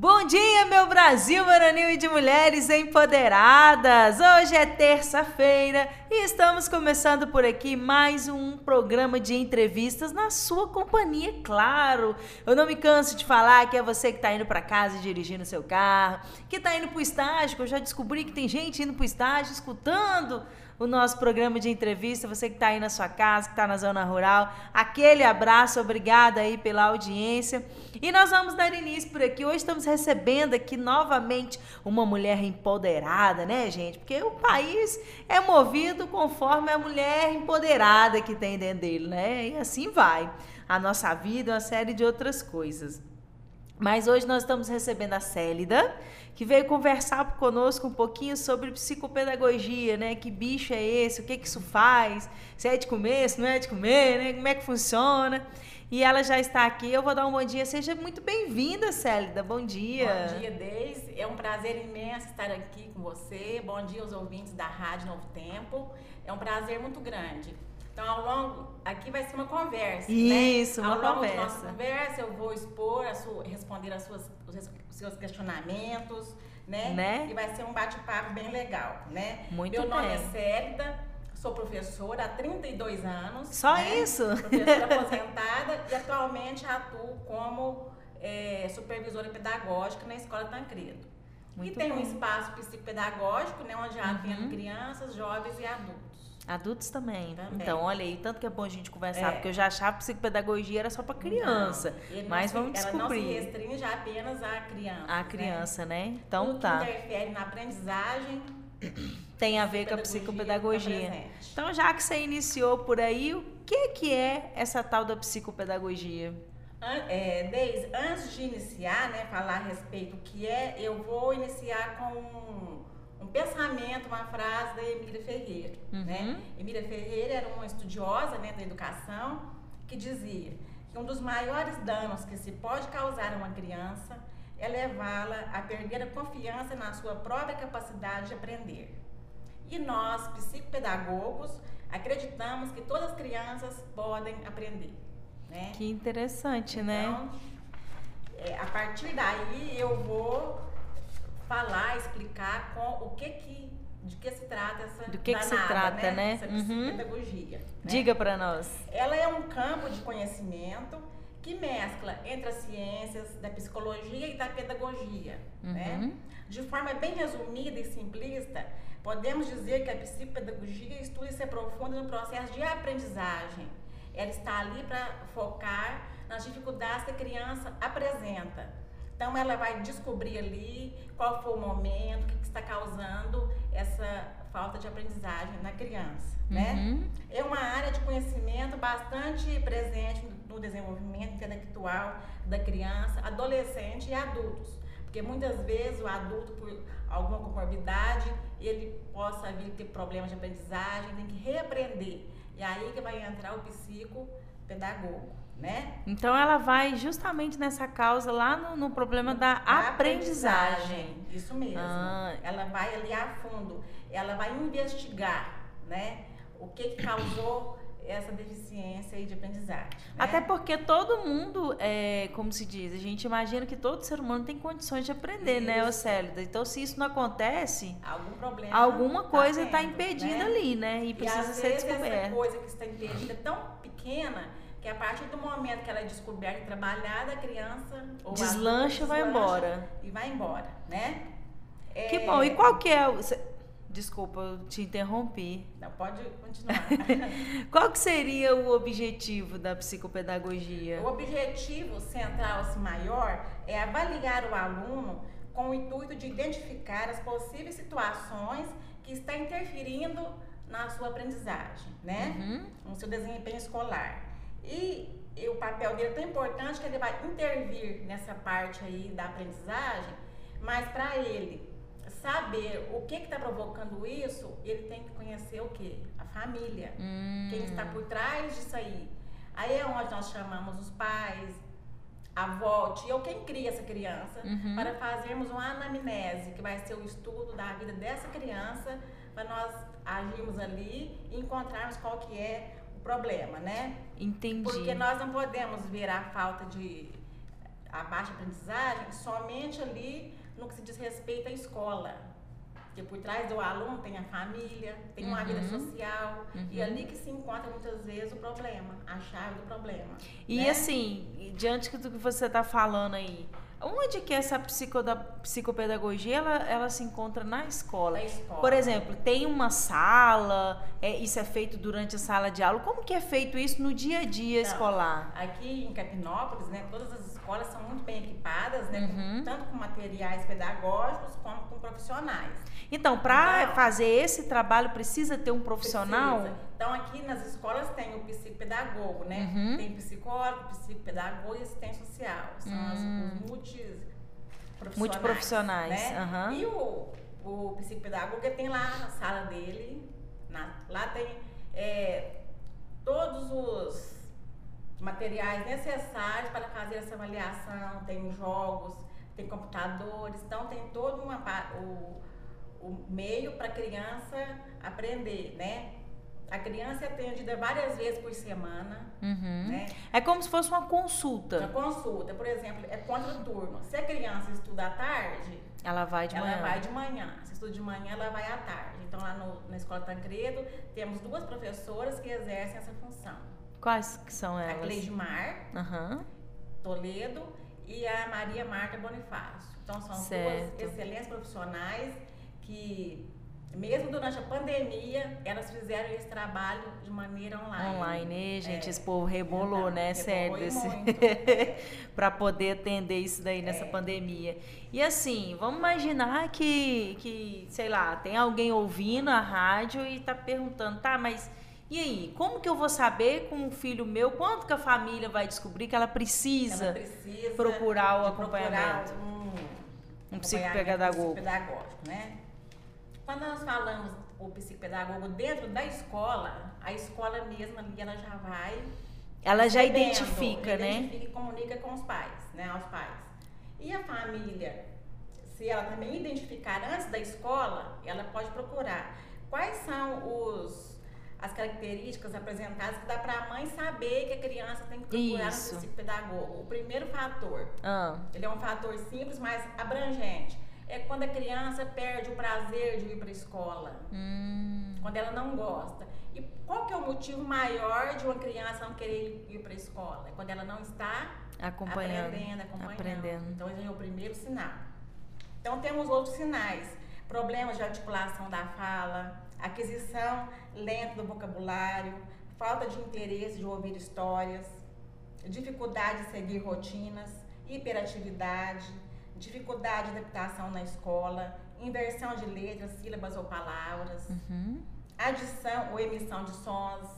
Bom dia, meu Brasil varonil e de mulheres empoderadas! Hoje é terça-feira e estamos começando por aqui mais um programa de entrevistas na sua companhia, claro. Eu não me canso de falar que é você que está indo para casa e dirigindo seu carro, que está indo para o estágio, que eu já descobri que tem gente indo para o estágio escutando o nosso programa de entrevista. Você que está aí na sua casa, que está na zona rural, aquele abraço, obrigada aí pela audiência. E nós vamos dar início por aqui. Hoje estamos recebendo aqui novamente uma mulher empoderada, né, gente? Porque o país é movido conforme a mulher empoderada que tem dentro dele, né? E assim vai. A nossa vida, uma série de outras coisas. Mas hoje nós estamos recebendo a Célida, que veio conversar conosco um pouquinho sobre psicopedagogia, né? Que bicho é esse? O que, que isso faz? Se é de comer, se não é de comer, né? Como é que funciona? E ela já está aqui. Eu vou dar um bom dia. Seja muito bem-vinda, Célida. Bom dia. Bom dia, Deise. É um prazer imenso estar aqui com você. Bom dia aos ouvintes da Rádio Novo Tempo. É um prazer muito grande. Então, ao longo, aqui vai ser uma conversa. Né? Isso, né? uma ao longo conversa. Da nossa conversa, eu vou expor, a sua, responder as suas, os seus questionamentos, né? né? E vai ser um bate-papo bem legal, né? Muito Meu bem. nome é Célida, sou professora há 32 anos. Só né? isso? Professora aposentada e atualmente atuo como é, supervisora pedagógica na Escola Tancredo. Muito e tem bom. um espaço psicopedagógico, né, onde atendo Uhum. crianças, jovens e adultos. Adultos também. Também. Então, olha aí, tanto que é bom a gente conversar, É. porque eu já achava que psicopedagogia era só para criança. Não, não mas se- vamos Ela não se descobrir. restringe apenas à criança. A criança, né? Então Tudo tá. que interfere na aprendizagem. Tem a ver com a psicopedagogia tá. Então, já que você iniciou por aí, o que que é essa tal da psicopedagogia? É, Deise, antes de iniciar, né, falar a respeito do que é, eu vou iniciar com um, pensamento, uma frase da Emília Ferreira. Uhum. Né? Emília Ferreira era uma estudiosa né, da educação que dizia que um dos maiores danos que se pode causar a uma criança é levá-la a perder a confiança na sua própria capacidade de aprender. E nós, psicopedagogos, acreditamos que todas as crianças podem aprender. Né? Que interessante, né? Então, é, a partir daí eu vou falar, explicar com o que que de que se trata essa Do que que se danada, trata, né? Essa Uhum. psicopedagogia. né? Diga para nós. Ela é um campo de conhecimento que mescla entre as ciências da psicologia e da pedagogia, né? Uhum. De forma bem resumida e simplista, podemos dizer que a psicopedagogia estuda e se aprofunda no processo de aprendizagem. Ela está ali para focar nas dificuldades que a criança apresenta. Então, ela vai descobrir ali qual foi o momento, o que que está causando essa falta de aprendizagem na criança, né? Uhum. É uma área de conhecimento bastante presente no desenvolvimento intelectual da criança, adolescente e adultos. Porque muitas vezes o adulto, por alguma comorbidade, ele possa vir ter problemas de aprendizagem, tem que reaprender. E aí que vai entrar o psicopedagogo, né? Então ela vai justamente nessa causa lá no, no problema da A aprendizagem. Isso mesmo. Ah. Ela vai ali a fundo. Ela vai investigar, né? O que, que causou essa deficiência aí de aprendizagem. né? Até porque todo mundo, é, como se diz, a gente imagina que todo ser humano tem condições de aprender, né, Isso. Célida? Então, se isso não acontece, algum problema. alguma coisa está tendo, impedida né? ali, né? E E precisa ser vezes essa descoberta. coisa que está impedida é tão pequena que a partir do momento que ela é descoberta e trabalhada, a criança ou Deslancha e adulto vai deslancha embora. E vai embora, né? Que É, bom. E qual que é o... Desculpa, eu te interrompi. Não, pode continuar. Qual que seria o objetivo da psicopedagogia? O objetivo central assim, maior é avaliar o aluno com o intuito de identificar as possíveis situações que estão interferindo na sua aprendizagem, né? Uhum. No seu desempenho escolar. E, e o papel dele é tão importante que ele vai intervir nessa parte aí da aprendizagem, mas para ele saber o que está provocando isso, ele tem que conhecer o quê? A família Hum, quem está por trás disso aí. Aí é onde nós chamamos os pais, a avó, tia ou quem cria essa criança, Uhum. para fazermos uma anamnese, que vai ser o estudo da vida dessa criança, para nós agirmos ali e encontrarmos qual que é problema, né? entendi. Porque nós não podemos ver a falta de a baixa aprendizagem somente ali no que se diz respeito à escola. Porque por trás do aluno tem a família, tem uma Uhum. vida social, e Uhum. é ali que se encontra muitas vezes o problema, a chave do problema. E né? assim, diante do que você está falando aí, onde que essa psicoda- psicopedagogia ela, ela se encontra na escola? Na escola. Por exemplo, tem uma sala, é, isso é feito durante a sala de aula. Como que é feito isso no dia a dia Então, escolar? Aqui em Capinópolis, né, todas as escolas são muito bem equipadas, né, com- Uhum. tanto com materiais pedagógicos como com profissionais. Então, para Então- fazer esse trabalho, precisa ter um profissional? Precisa. Então, aqui nas escolas tem o psicopedagogo, né? Uhum. Tem psicólogo, psicopedagogo e assistente social. São as- Hum. os multis profissionais. Multiprofissionais, Né? aham. E o, o psicopedagogo tem lá na sala dele, na- lá tem é, todos os materiais necessários para fazer essa avaliação, tem jogos, tem computadores, então tem todo uma, o, o meio para a criança aprender, né? A criança é atendida várias vezes por semana, Uhum. né? É como se fosse uma consulta. consulta, por exemplo, é contra turno. Se a criança estuda à tarde, Ela vai de ela manhã. vai de manhã. Se estuda de manhã, ela vai à tarde. Então, lá no- na Escola Tancredo, temos duas professoras que exercem essa função. Quais que são A elas? Cleide Mar Aham. Toledo e a Maria Marta Bonifácio. Então, são Certo. duas excelentes profissionais que, mesmo durante a pandemia, elas fizeram esse trabalho de maneira online. Online, e, gente, É. esse povo rebolou, Então, né? Sério, desse... É. para poder atender isso daí nessa É. pandemia. E assim, vamos imaginar que, que, sei lá, tem alguém ouvindo a rádio e tá perguntando, tá, mas e aí, como que eu vou saber com o filho meu quanto que a família vai descobrir que ela precisa, Ela precisa procurar o acompanhamento? procurar um, Um acompanhamento psicopedagogo. psicopedagógico, né? Quando nós falamos o psicopedagogo dentro da escola, a escola mesma ali ela já vai Ela já identifica, né? Identifica e comunica com os pais, né? Aos pais. E a família, se ela também identificar antes da escola, ela pode procurar quais são os as características apresentadas que dá para a mãe saber que a criança tem que procurar Isso. um psicopedagogo. O primeiro fator, Ah, ele é um fator simples, mas abrangente. É quando a criança perde o prazer de ir para a escola hum, quando ela não gosta. E qual que é o motivo maior de uma criança não querer ir para a escola? É quando ela não está acompanhando. aprendendo, acompanhando. aprendendo. Então, esse é o primeiro sinal. Então, temos outros sinais. Problemas de articulação da fala, aquisição lenta do vocabulário, falta de interesse de ouvir histórias, dificuldade de seguir rotinas, hiperatividade, dificuldade de adaptação na escola, inversão de letras, sílabas ou palavras, Uhum. adição ou emissão de sons,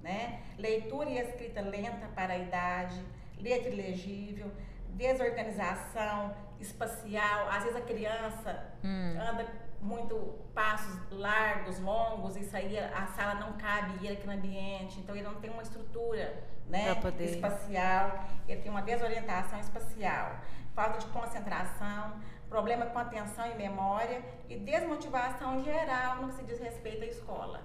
né? leitura e escrita lenta para a idade, letra ilegível, desorganização espacial. Às vezes a criança Hum. anda muito passos largos, longos, isso aí a sala não cabe ele aqui no ambiente, então ele não tem uma estrutura né, espacial, ele tem uma desorientação espacial, falta de concentração, problema com atenção e memória e desmotivação geral no que se diz respeito à escola.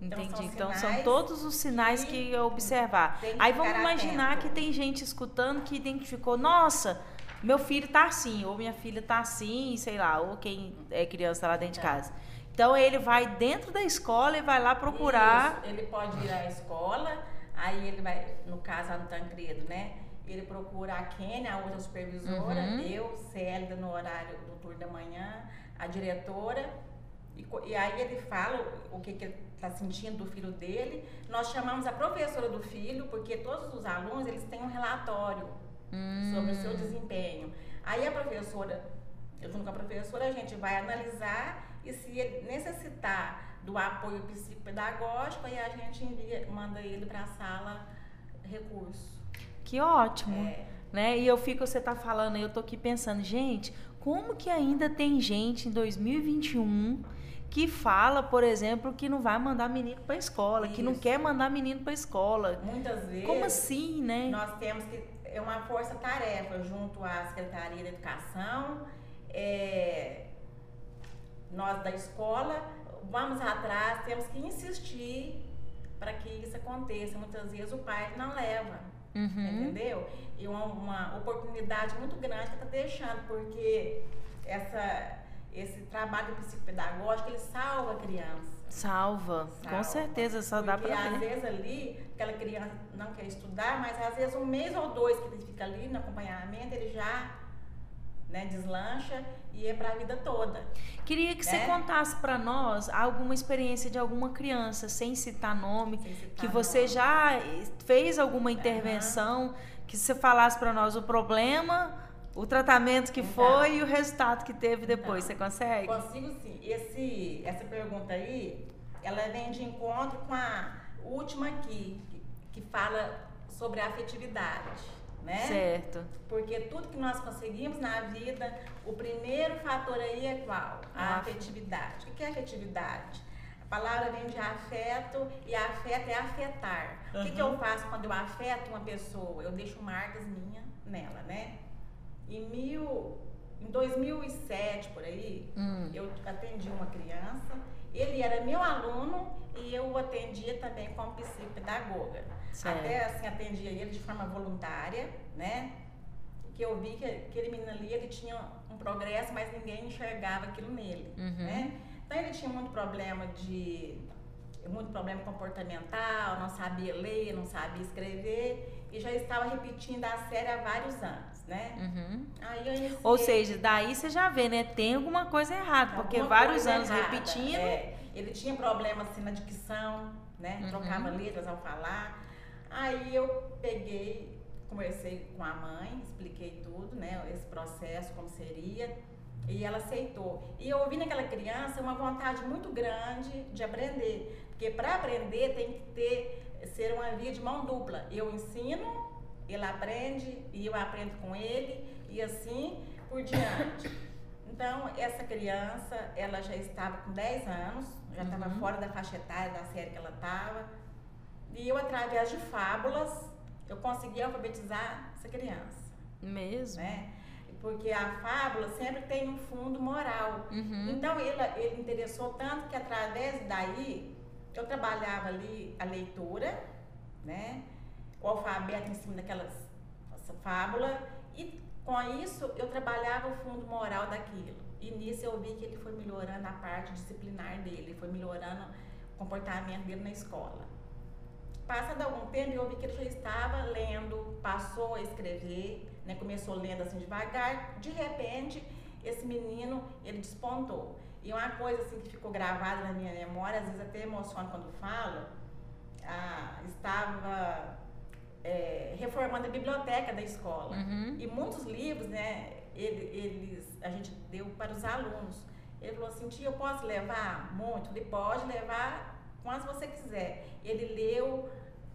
Então, Entendi. são Então, são todos os sinais que observar. que Aí vamos imaginar atento. que tem gente escutando que identificou, nossa, meu filho tá assim, ou minha filha tá assim, sei lá, ou quem é criança tá lá dentro de É. casa. Então ele vai dentro da escola e vai lá procurar. Isso, ele pode ir à escola, aí ele vai, no caso lá no Tancredo, né? Ele procura a Kênia, a outra supervisora, Uhum. eu, Célida, no horário do turno da manhã, a diretora, e, e aí ele fala o, que, que ele está sentindo do filho dele. Nós chamamos a professora do filho, porque todos os alunos eles têm um relatório sobre o seu desempenho. Aí a professora, eu junto com a professora, a gente vai analisar e se ele necessitar do apoio psicopedagógico, aí a gente envia, manda ele para a sala recurso. Que ótimo. É. Né? E eu fico, você tá falando, eu tô aqui pensando, gente, como que ainda tem gente em 2021 que fala, por exemplo, que não vai mandar menino para escola, que não Isso. quer mandar menino para escola? Muitas vezes Como assim, né? nós temos que é uma força-tarefa junto à Secretaria da Educação, é, nós da escola, vamos atrás, temos que insistir para que isso aconteça. Muitas vezes o pai não leva. Uhum. Entendeu? E uma, uma oportunidade muito grande que está deixando, porque essa, esse trabalho psicopedagógico ele salva a criança. Salva, Salva. com certeza, só dá Porque pra às vezes ali, aquela criança não quer estudar, mas às vezes um mês ou dois que ele fica ali no acompanhamento, ele já né, deslancha e é para a vida toda. Queria que você né? contasse pra nós alguma experiência de alguma criança, sem citar nome, Sem citar que você nome. já fez alguma intervenção, que você falasse pra nós o problema, o tratamento que Então. foi e o resultado que teve depois. Então. Você consegue? Consigo sim. Esse, essa pergunta aí, ela vem de encontro com a última aqui, que, que fala sobre a afetividade, né? Certo. Porque tudo que nós conseguimos na vida, o primeiro fator aí é qual? A A af- afetividade. O que é afetividade? A palavra vem de afeto e afeto é afetar. O que, que eu faço quando eu afeto uma pessoa? Eu deixo marcas minhas nela, né? Em, mil, em 2007, por aí, Hum. eu atendi uma criança, ele era meu aluno e eu o atendia também como psicopedagoga. Certo. Até assim, atendia ele de forma voluntária, né? Que eu vi que aquele menino ali, ele tinha um progresso, mas ninguém enxergava aquilo nele, Uhum. né? Então ele tinha muito problema de muito problema comportamental, não sabia ler, não sabia escrever e já estava repetindo a série há vários anos, né? Uhum. Aí eu iniciei- Ou seja, daí você já vê, né? Tem alguma coisa errada, porque Alguma vários coisa anos errada, repetindo. é. ele tinha problema assim na dicção, né? Uhum. Trocava letras ao falar. Aí eu peguei, conversei com a mãe, expliquei tudo, né? Esse processo, como seria. E ela aceitou. E eu ouvi naquela criança uma vontade muito grande de aprender. Porque para aprender tem que ter, ser uma via de mão dupla. Eu ensino, ele aprende e eu aprendo com ele. E assim por diante. Então, essa criança, ela já estava com 10 anos, já estava Uhum. fora da faixa etária da série que ela estava. E eu, através de fábulas, eu consegui alfabetizar essa criança, Mesmo. né? Porque a fábula sempre tem um fundo moral. Uhum. Então, ele, ele interessou tanto que, através daí, eu trabalhava ali a leitura, né? O alfabeto em cima daquelas fábula. E, com isso, eu trabalhava o fundo moral daquilo. E nisso eu vi que ele foi melhorando a parte disciplinar dele, foi melhorando o comportamento dele na escola. Passado algum tempo, eu vi que ele já estava lendo, passou a escrever, né? começou lendo assim devagar. De repente, esse menino, ele despontou. E uma coisa assim que ficou gravada na minha memória, às vezes até emociono quando falo, ah, estava é, reformando a biblioteca da escola. Uhum. E muitos livros, né, ele- eles, a gente deu para os alunos. Ele falou assim, tia, eu posso levar muito? Ele pode levar quantos você quiser. Ele leu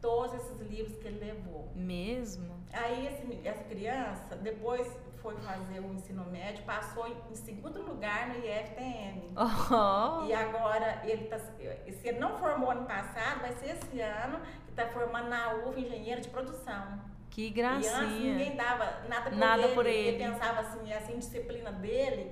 todos esses livros que ele levou. Mesmo? Aí esse- essa criança, depois foi fazer o ensino médio, passou em, segundo lugar no IFTM. Oh. E agora, ele tá, se ele não formou ano passado, vai ser esse ano que está formando na UF engenheiro de produção. Que E antes gracinha. ninguém dava nada por Nada ele. por porque ele. pensava assim, essa indisciplina dele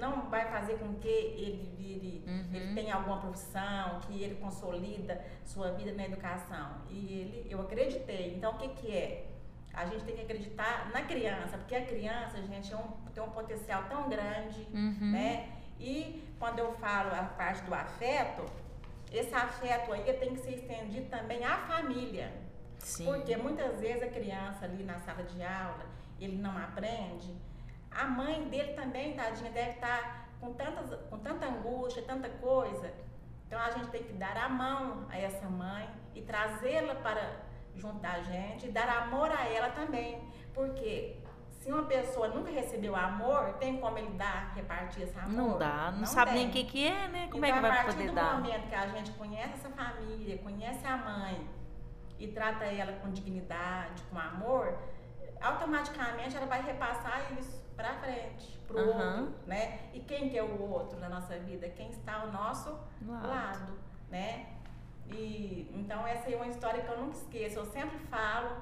não vai fazer com que ele vire, Uhum. ele tenha alguma profissão, que ele consolida sua vida na educação. E ele, eu acreditei. Então, o que que é? A gente tem que acreditar na criança, porque a criança, gente, é um, tem um potencial tão grande, Uhum. né? E quando eu falo a parte do afeto, esse afeto aí tem que ser estendido também à família. Sim. Porque muitas vezes a criança ali na sala de aula, ele não aprende, a mãe dele também, tadinha, deve estar com, tantas, com tanta angústia, tanta coisa. Então a gente tem que dar a mão a essa mãe e trazê-la para junto da gente e dar amor a ela também. Porque se uma pessoa nunca recebeu amor, tem como ele dar, repartir esse amor? Não dá, não, sabe nem o tem. que, que é, né? Como é então, que a vai partir poder do dar? momento que a gente conhece essa família, conhece a mãe e trata ela com dignidade, com amor, automaticamente ela vai repassar isso para frente, para o Aham. outro, né? E quem que é o outro na nossa vida? Quem está ao nosso Lado. lado, né? E então essa é uma história que eu nunca esqueço. Eu sempre falo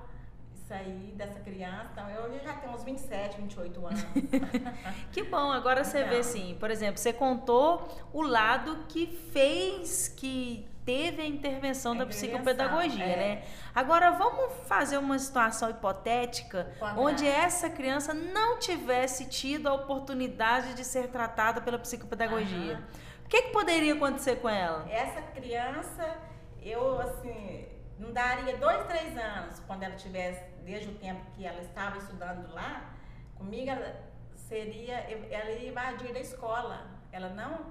isso aí dessa criança. Então eu já tenho uns 27, 28 anos. Que bom, agora você vê Então. assim, por exemplo, você contou o lado que fez que teve a intervenção A da psicopedagogia, é. né? Agora vamos fazer uma situação hipotética onde essa criança não tivesse tido a oportunidade de ser tratada pela psicopedagogia. Aham. O que, que poderia acontecer com ela? Essa criança, eu assim, não daria dois, três anos, quando ela tivesse, desde o tempo que ela estava estudando lá, comigo ela seria, ela ia invadir da escola. Ela não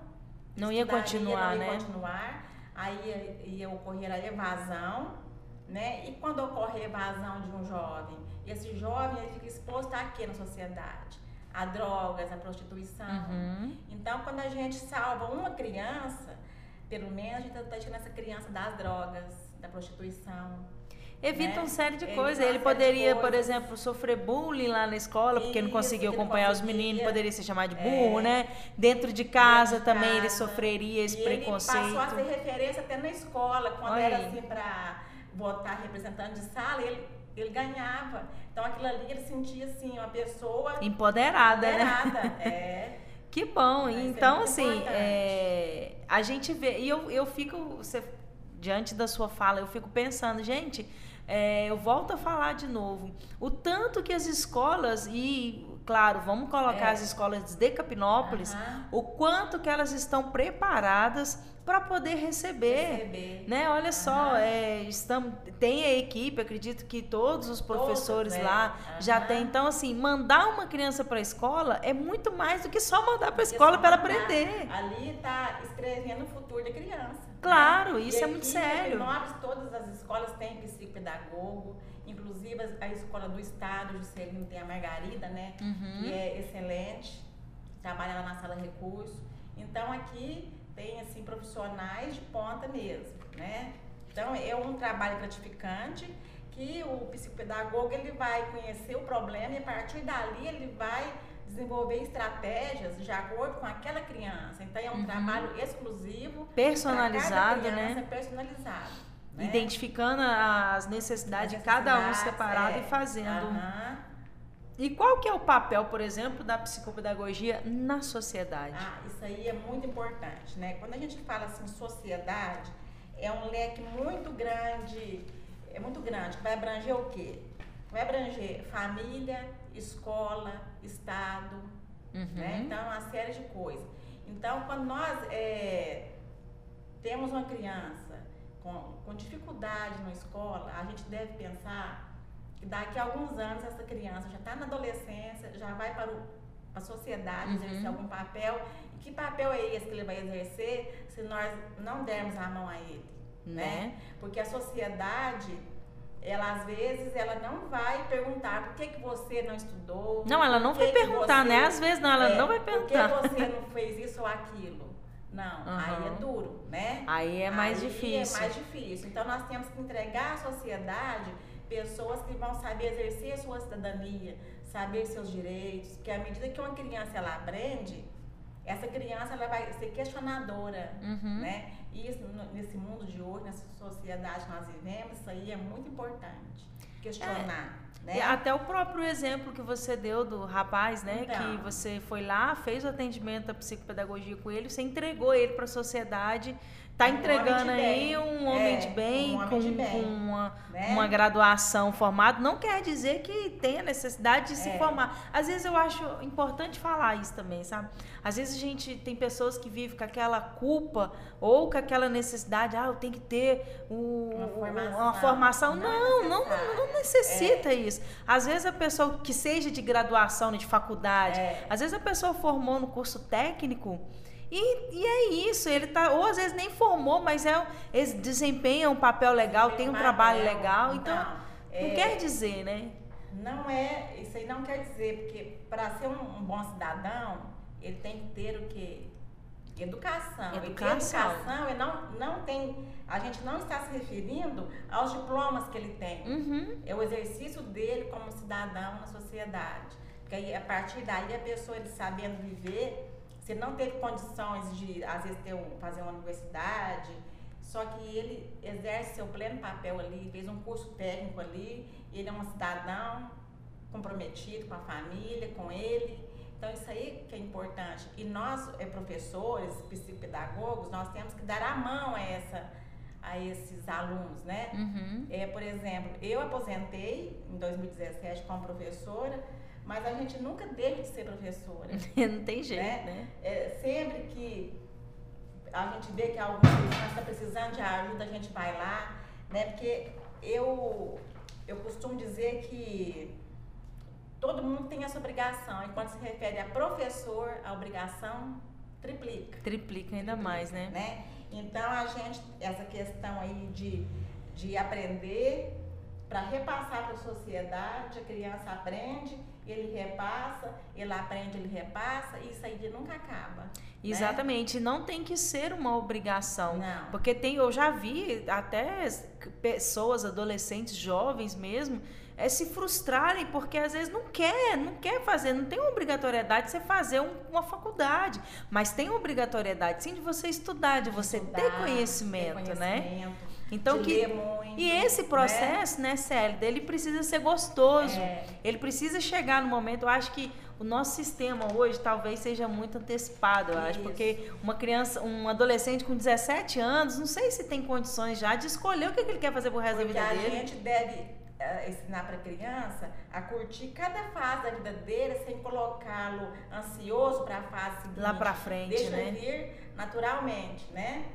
Não ia continuar, não ia né? continuar, aí ia, ocorrer a evasão, né? E quando ocorre a evasão de um jovem, esse jovem ele fica exposto a quê na sociedade? A drogas, a prostituição. Uhum. Então, quando a gente salva uma criança, pelo menos a gente está tirando essa criança das drogas, da prostituição. Evita né? uma série de coisas. Ele de poderia, por coisas. exemplo, sofrer bullying lá na escola, porque não conseguiu que não acompanhar os conseguia. meninos, poderia ser chamado de É. burro, né? Dentro de casa Dentro de também ele casa. sofreria esse e Ele preconceito. passou a ser referência até na escola, quando Olha era assim para votar representante de sala, ele, ele ganhava. Então, aquilo ali ele sentia assim, uma pessoa Empoderada, né? empoderada. É. Que bom. Vai ser Então, assim, é, a gente vê. E eu, eu fico, você, diante da sua fala, eu fico pensando, gente, é, eu volto a falar de novo. O tanto que as escolas, e, claro, vamos colocar É. as escolas de Capinópolis, Aham. o quanto que elas estão preparadas para poder receber. Receber. Né? Olha só, Aham. é, estamos, tem a equipe, acredito que todos os professores Todos, é. lá já tem. Então, assim, mandar uma criança para a escola é muito mais do que só mandar para a escola só para ela aprender. Ali está escrevendo o futuro da criança. Claro, né? isso E é muito sério. Nobres, todas as escolas têm psicopedagogo, inclusive a escola do estado, Juscelino, tem a Margarida, né? Uhum. Que é excelente, trabalha lá na sala recurso. Então aqui tem assim profissionais de ponta mesmo, né? Então é um trabalho gratificante que o psicopedagogo ele vai conhecer o problema e a partir dali ele vai desenvolver estratégias de acordo com aquela criança. Então é um Uhum. trabalho exclusivo, Personalizado, cada né? criança, personalizado. né? Identificando as necessidades As de cada um necessidades, separado é. e fazendo. Aham. E qual que é o papel, por exemplo, da psicopedagogia na sociedade? Ah, isso aí é muito importante, né? Quando a gente fala assim sociedade, é um leque muito grande, é muito grande, que vai abranger o quê? Vai abranger família, escola, estado, Uhum. né? Então, uma série de coisas. Então, quando nós é, temos uma criança com, com dificuldade na escola, a gente deve pensar daqui a alguns anos essa criança já está na adolescência, já vai para o, a sociedade Uhum. exercer algum papel. E que papel é esse que ele vai exercer se nós não dermos a mão a ele? Né? Porque a sociedade, ela às vezes, ela não vai perguntar por que, que você não estudou. Não, ela não vai perguntar, você- né? Às vezes não, ela é, não vai Por que perguntar. você não fez isso ou aquilo? Não, aí é duro, né? Aí é mais Aí difícil. É mais difícil. Então nós temos que entregar à sociedade pessoas que vão saber exercer a sua cidadania, saber seus direitos, porque à medida que uma criança ela aprende, essa criança ela vai ser questionadora, Uhum. né? E isso, nesse mundo de hoje, nessa sociedade que nós vivemos, isso aí é muito importante. Questionar, né? E até o próprio exemplo que você deu do rapaz, né? Então. Que você foi lá, fez o atendimento da psicopedagogia com ele, você entregou ele para a sociedade, tá Um homem entregando de aí bem. um homem É, de bem, um homem com, de bem. com uma, Né? uma graduação formado. Não quer dizer que tenha necessidade de se É. formar. Às vezes eu acho importante falar isso também, sabe? Às vezes a gente tem pessoas que vivem com aquela culpa ou com aquela necessidade, ah, eu tenho que ter o- Uma formação. uma formação. Não é Não, não, não necessita isso. Às vezes a pessoa que seja de graduação, né, de faculdade, É. às vezes a pessoa formou no curso técnico e, e é isso, ele tá, ou às vezes nem formou, mas é, eles desempenham um papel legal, tem um papel, trabalho legal, então, então, não é- quer dizer, né? Não é, isso aí não quer dizer, porque para ser um, um bom cidadão, ele tem que ter o quê? Educação. Educação. E educação, ele não, não tem, a gente não está se referindo aos diplomas que ele tem. Uhum. É o exercício dele como cidadão na sociedade. Porque aí, a partir daí, a pessoa ele sabendo viver, se não teve condições de, às vezes, ter um, fazer uma universidade, só que ele exerce seu pleno papel ali, fez um curso técnico ali, ele é um cidadão comprometido com a família, com ele. Então, isso aí que é importante. E nós, é, professores, psicopedagogos, nós temos que dar a mão a essa, a esses alunos, né? Uhum. É, por exemplo, eu aposentei em 2017 como professora, mas a gente nunca deixa de ser professora. Não tem jeito, né? né? É, sempre que a gente vê que alguma criança está precisando de ajuda, a gente vai lá, né? Porque eu, eu costumo dizer que todo mundo tem essa obrigação. E quando se refere a professor, a obrigação triplica. Triplica ainda mais, né? né? Então a gente, essa questão aí de, de aprender para repassar para a sociedade, a criança aprende, ele repassa, ele aprende, ele repassa, e isso aí nunca acaba. né? Exatamente, né? não tem que ser uma obrigação. Não. Porque tem, eu já vi até pessoas, adolescentes, jovens mesmo, é se frustrarem porque às vezes não quer, não quer fazer, não tem obrigatoriedade de você fazer um, uma faculdade, mas tem obrigatoriedade sim de você estudar, de você Estudar, ter, conhecimento, ter conhecimento, né? Então que muito, e esse processo, né, né Célida, ele precisa ser gostoso. É. Ele precisa chegar no momento, eu acho que o nosso sistema hoje talvez seja muito antecipado, eu acho, Isso. porque uma criança, um adolescente com 17 anos, não sei se tem condições já de escolher o que ele quer fazer pro resto Porque da vida a dele. gente deve ensinar para a criança a curtir cada fase da vida dele sem colocá-lo ansioso para a fase seguinte. Lá pra frente, Deixa né? vir naturalmente, né?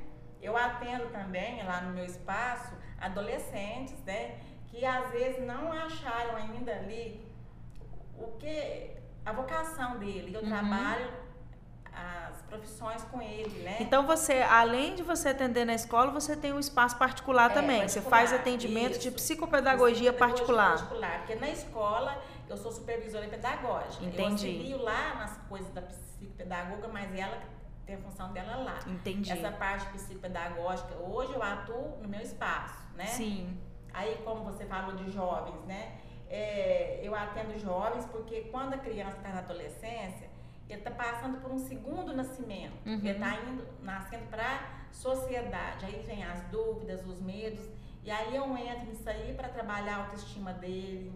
Eu atendo também lá no meu espaço adolescentes, né, que às vezes não acharam ainda ali o que a vocação dele. Eu Uhum. trabalho as profissões com ele, né? Então você, além de você atender na escola, você tem um espaço particular É, também. Você particular, faz atendimento de isso. psicopedagogia particular. particular. Porque na escola eu sou supervisora pedagógica. Entendi. Eu auxilio lá nas coisas da psicopedagoga, mas ela tem a função dela lá. Entendi. Essa parte psicopedagógica, hoje eu atuo no meu espaço, né? Sim. Aí, como você falou de jovens, né? É, eu atendo jovens porque quando a criança está na adolescência, ele está passando por um segundo nascimento. Uhum. Ele está indo, nascendo para a sociedade. Aí vem as dúvidas, os medos. E aí eu entro nisso aí para trabalhar a autoestima dele,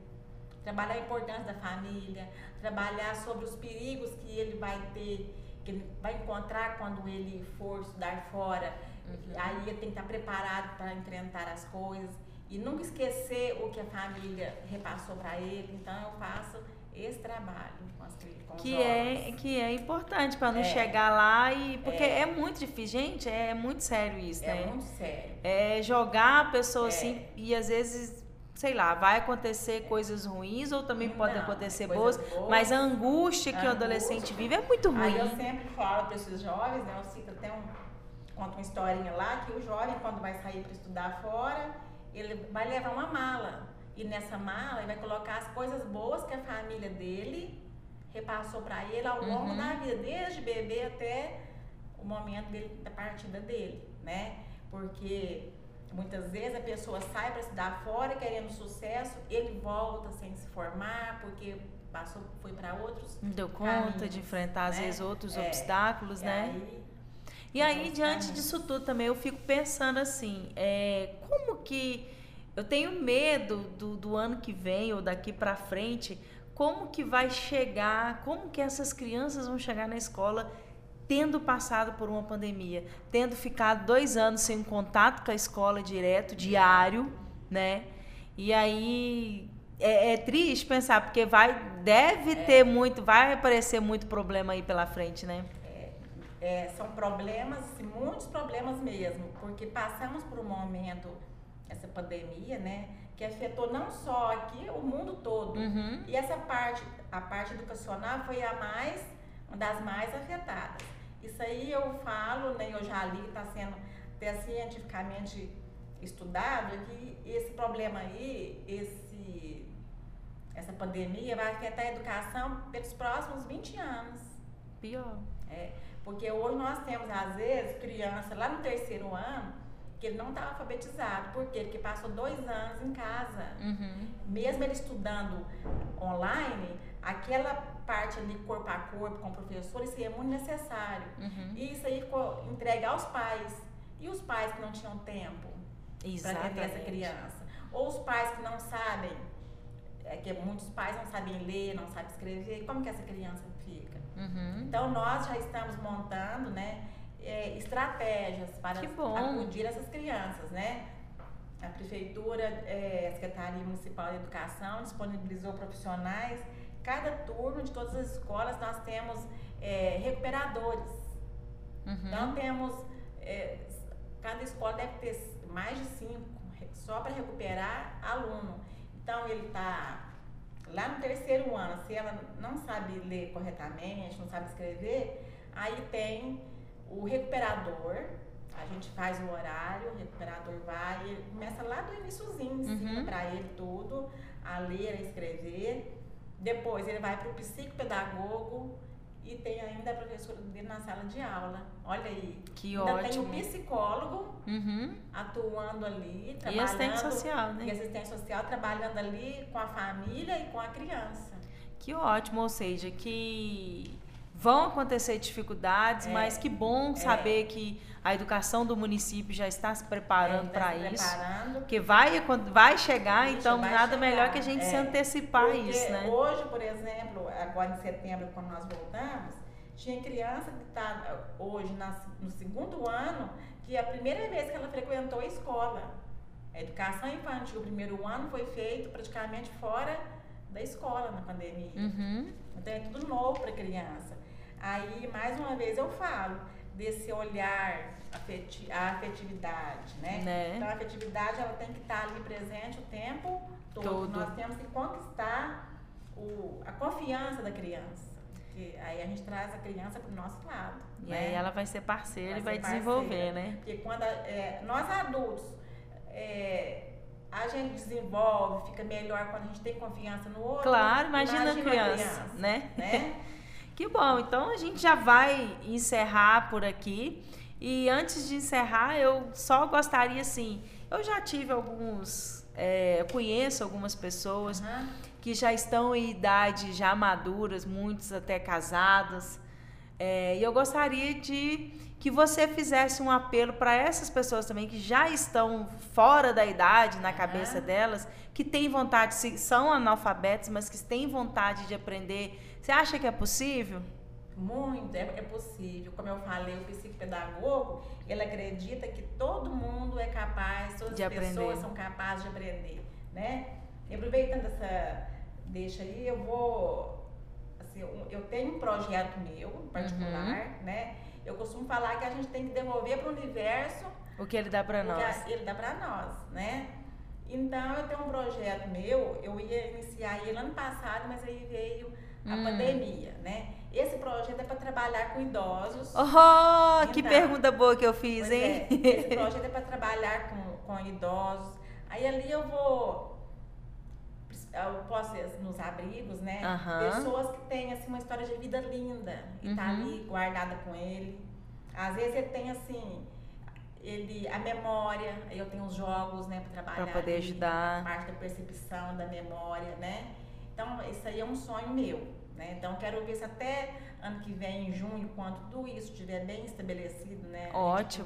trabalhar a importância da família, trabalhar sobre os perigos que ele vai ter, que ele vai encontrar quando ele for estudar fora. Uhum. Aí ele tem que estar preparado para enfrentar as coisas e nunca esquecer o que a família repassou para ele. Então eu faço esse trabalho com as com Que jovens. é, que é importante para não É. chegar lá e. Porque é. muito difícil. Gente, é muito sério isso, É né? muito sério. É jogar a pessoa É. assim e às vezes, sei lá, vai acontecer coisas ruins ou também pode Não, acontecer boas, boas. mas a angústia que o adolescente vive é muito ruim. Aí eu sempre falo para esses jovens, né? Eu cito até um, conto uma historinha lá que o jovem quando vai sair para estudar fora, ele vai levar uma mala e nessa mala ele vai colocar as coisas boas que a família dele repassou para ele ao longo Uhum. da vida, desde bebê até o momento dele, da partida dele, né? Porque muitas vezes a pessoa sai para estudar fora querendo sucesso, ele volta sem se formar porque passou, foi para outros Não deu conta caminhos, de enfrentar, às né? vezes, outros É. obstáculos, E né? aí, E aí, diante tá. disso tudo também, eu fico pensando assim, é, como que eu tenho medo do, do ano que vem ou daqui para frente, como que vai chegar, como que essas crianças vão chegar na escola tendo passado por uma pandemia, tendo ficado dois anos sem contato com a escola direto, diário, né? E aí é, é triste pensar, porque vai, deve ter muito, vai aparecer muito problema aí pela frente, né? é, são problemas, muitos problemas mesmo, porque passamos por um momento, essa pandemia, né, que afetou não só aqui, o mundo todo. Uhum. E essa parte, a parte educacional foi a mais, uma das mais afetadas. Isso aí eu falo, né, eu já li, está sendo até cientificamente estudado, que esse problema aí, esse, essa pandemia vai afetar a educação pelos próximos 20 anos. Pior. É, porque hoje nós temos, às vezes, criança lá no terceiro ano que ele não está alfabetizado. Por quê? Porque passou dois anos em casa. Uhum. Mesmo ele estudando online, aquela parte ali corpo a corpo com o professor, isso aí é muito necessário. Uhum. E isso aí ficou entregue aos pais. E os pais que não tinham tempo para atender essa criança? Ou os pais que não sabem, é que muitos pais não sabem ler, não sabem escrever, como que essa criança fica? Uhum. Então nós já estamos montando, né, é, estratégias para acudir essas crianças, né? A Prefeitura, é, a Secretaria Municipal de Educação disponibilizou profissionais. Cada turno de todas as escolas nós temos é, recuperadores. Uhum. Então temos, é, cada escola deve ter mais de cinco só para recuperar aluno. Então ele está lá no terceiro ano, se ela não sabe ler corretamente, não sabe escrever, aí tem o recuperador, a gente faz o horário, o recuperador vai, ele começa lá do iníciozinho, uhum. para ele tudo, a ler, a escrever. Depois ele vai para o psicopedagogo e tem ainda a professora dele na sala de aula. Olha aí. Que ainda ótimo. tem o psicólogo uhum. atuando ali, trabalhando. E assistente social, né? E assistente social trabalhando ali com a família e com a criança. Que ótimo, ou seja, que vão acontecer dificuldades, é, mas que bom é. saber que a educação do município já está se preparando é, para isso. Preparando. Porque vai, vai chegar, isso, então vai nada chegar. melhor que a gente se é. antecipar Porque isso, né? Hoje, por exemplo, agora em setembro, quando nós voltamos, tinha criança que está hoje no segundo ano, que é a primeira vez que ela frequentou a escola. A educação infantil, o primeiro ano foi feito praticamente fora da escola na pandemia. Uhum. Então é tudo novo para a criança. Aí, mais uma vez, eu falo desse olhar afeti a afetividade, né? né? Então, a afetividade ela tem que estar ali presente o tempo todo. todo. Nós temos que conquistar o, a confiança da criança. Porque aí a gente traz a criança para o nosso lado. E né? aí ela vai ser parceira vai e vai desenvolver, né? Porque quando a, é, nós adultos é, a gente desenvolve, fica melhor quando a gente tem confiança no outro. Claro, imagina, imagina a criança, criança né? né? Que bom, então a gente já vai encerrar por aqui. E antes de encerrar, eu só gostaria assim, eu já tive alguns, é, conheço algumas pessoas uhum. que já estão em idade já maduras, muitos até casadas. É, e eu gostaria de que você fizesse um apelo para essas pessoas também que já estão fora da idade na cabeça uhum. delas, que têm vontade, são analfabetos, mas que têm vontade de aprender você acha que é possível? Muito, é, é, possível. Como eu falei, o psicopedagogo, ele acredita que todo mundo é capaz, todas de as aprender. pessoas são capazes de aprender, né? E aproveitando essa deixa aí, eu vou, assim, eu tenho um projeto meu, particular, uhum. né? Eu costumo falar que a gente tem que devolver para o universo o que ele dá para nós. ele dá para nós, né? Então, eu tenho um projeto meu, eu ia iniciar ele ano passado, mas aí veio a hum. pandemia, né? Esse projeto é para trabalhar com idosos. Oh, que então, pergunta boa que eu fiz, hein? É, esse projeto é para trabalhar com, com idosos. Aí ali eu vou eu posso nos abrigos, né? Uhum. Pessoas que têm assim uma história de vida linda e uhum. tá ali guardada com ele. Às vezes ele tem assim, ele a memória, eu tenho os jogos, né, para trabalhar. Para poder ali, ajudar. A parte da percepção da memória, né? Então, isso aí é um sonho meu. Né? Então, quero ver se até ano que vem, em junho, quando tudo isso estiver bem estabelecido, né? Ótimo.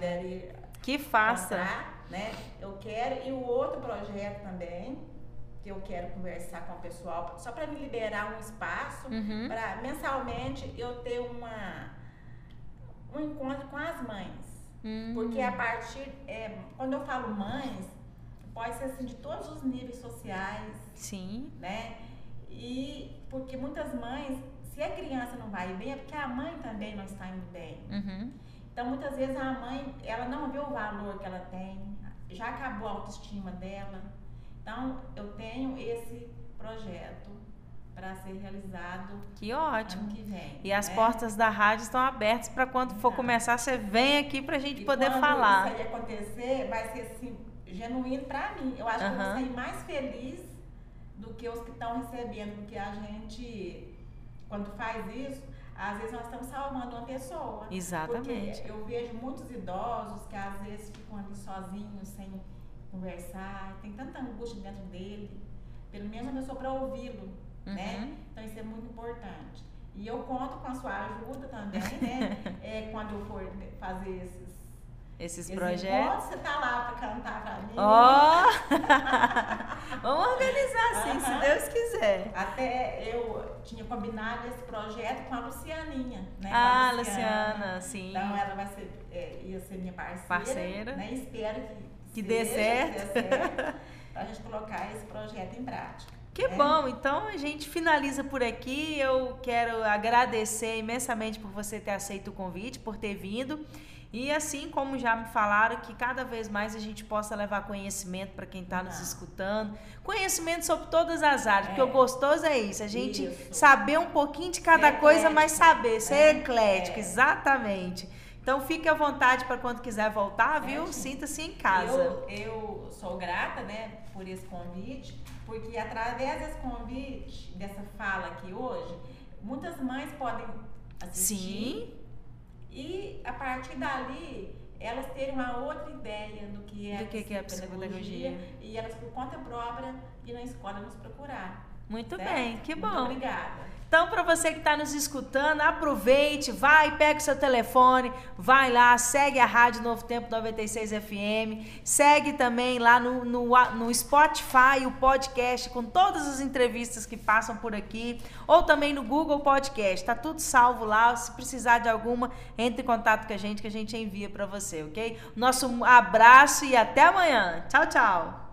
que faça. Comprar, né? Eu quero. E o outro projeto também, que eu quero conversar com o pessoal, só para me liberar um espaço, uhum. para mensalmente eu ter uma, um encontro com as mães. Uhum. Porque a partir. É, quando eu falo mães, pode ser assim de todos os níveis sociais. Sim. Né? E porque muitas mães, se a criança não vai bem, é porque a mãe também não está indo bem. Uhum. Então, muitas vezes a mãe, ela não vê o valor que ela tem, já acabou a autoestima dela. Então, eu tenho esse projeto para ser realizado que ótimo que vem, e as né? portas da rádio estão abertas para quando for então. começar você vem aqui para a gente e poder falar isso aí acontecer vai ser assim genuíno para mim eu acho uhum. que eu vou sair mais feliz do que os que estão recebendo, porque a gente, quando faz isso, às vezes nós estamos salvando uma pessoa. Exatamente. Porque eu vejo muitos idosos que às vezes ficam ali sozinhos, sem conversar, tem tanta angústia dentro dele, pelo menos uma pessoa para ouvi-lo, uhum. né? Então isso é muito importante. E eu conto com a sua ajuda também, né? é, quando eu for fazer esses esses Esse projetos. Você tá lá para cantar para mim. Ó! Vamos organizar sim, se Aham. Deus quiser. Até eu tinha combinado esse projeto com a Lucianinha, né? Ah, a Luciana, sim. Então ela vai ser, é, ia ser minha parceira. Parceira. Né? Espero que, Que dê certo. Que dê certo. pra gente colocar esse projeto em prática. Que né? bom, então a gente finaliza por aqui. Eu quero agradecer imensamente por você ter aceito o convite, por ter vindo. E assim como já me falaram, que cada vez mais a gente possa levar conhecimento para quem está nos escutando. Conhecimento sobre todas as áreas, porque É. o gostoso é isso, a gente Isso. saber um pouquinho de cada Ser coisa, mas eclético. saber, ser É. eclético, É. exatamente. Então fique à vontade para quando quiser voltar, viu? Certinho. Sinta-se em casa. Eu, eu sou grata, né, por esse convite, porque através desse convite, dessa fala aqui hoje, muitas mães podem assistir Sim. E a partir dali elas terem uma outra ideia do que é Do que que é a psicopedagogia. e elas por conta própria ir na escola nos procurar. Muito certo? bem, que Muito bom. obrigada. Então, para você que está nos escutando, aproveite, vai, pega o seu telefone, vai lá, segue a Rádio Novo Tempo 96 FM, segue também lá no, no, no Spotify o podcast com todas as entrevistas que passam por aqui, ou também no Google Podcast. Tá tudo salvo lá. Se precisar de alguma, entre em contato com a gente que a gente envia para você, ok? Nosso abraço e até amanhã. Tchau, tchau.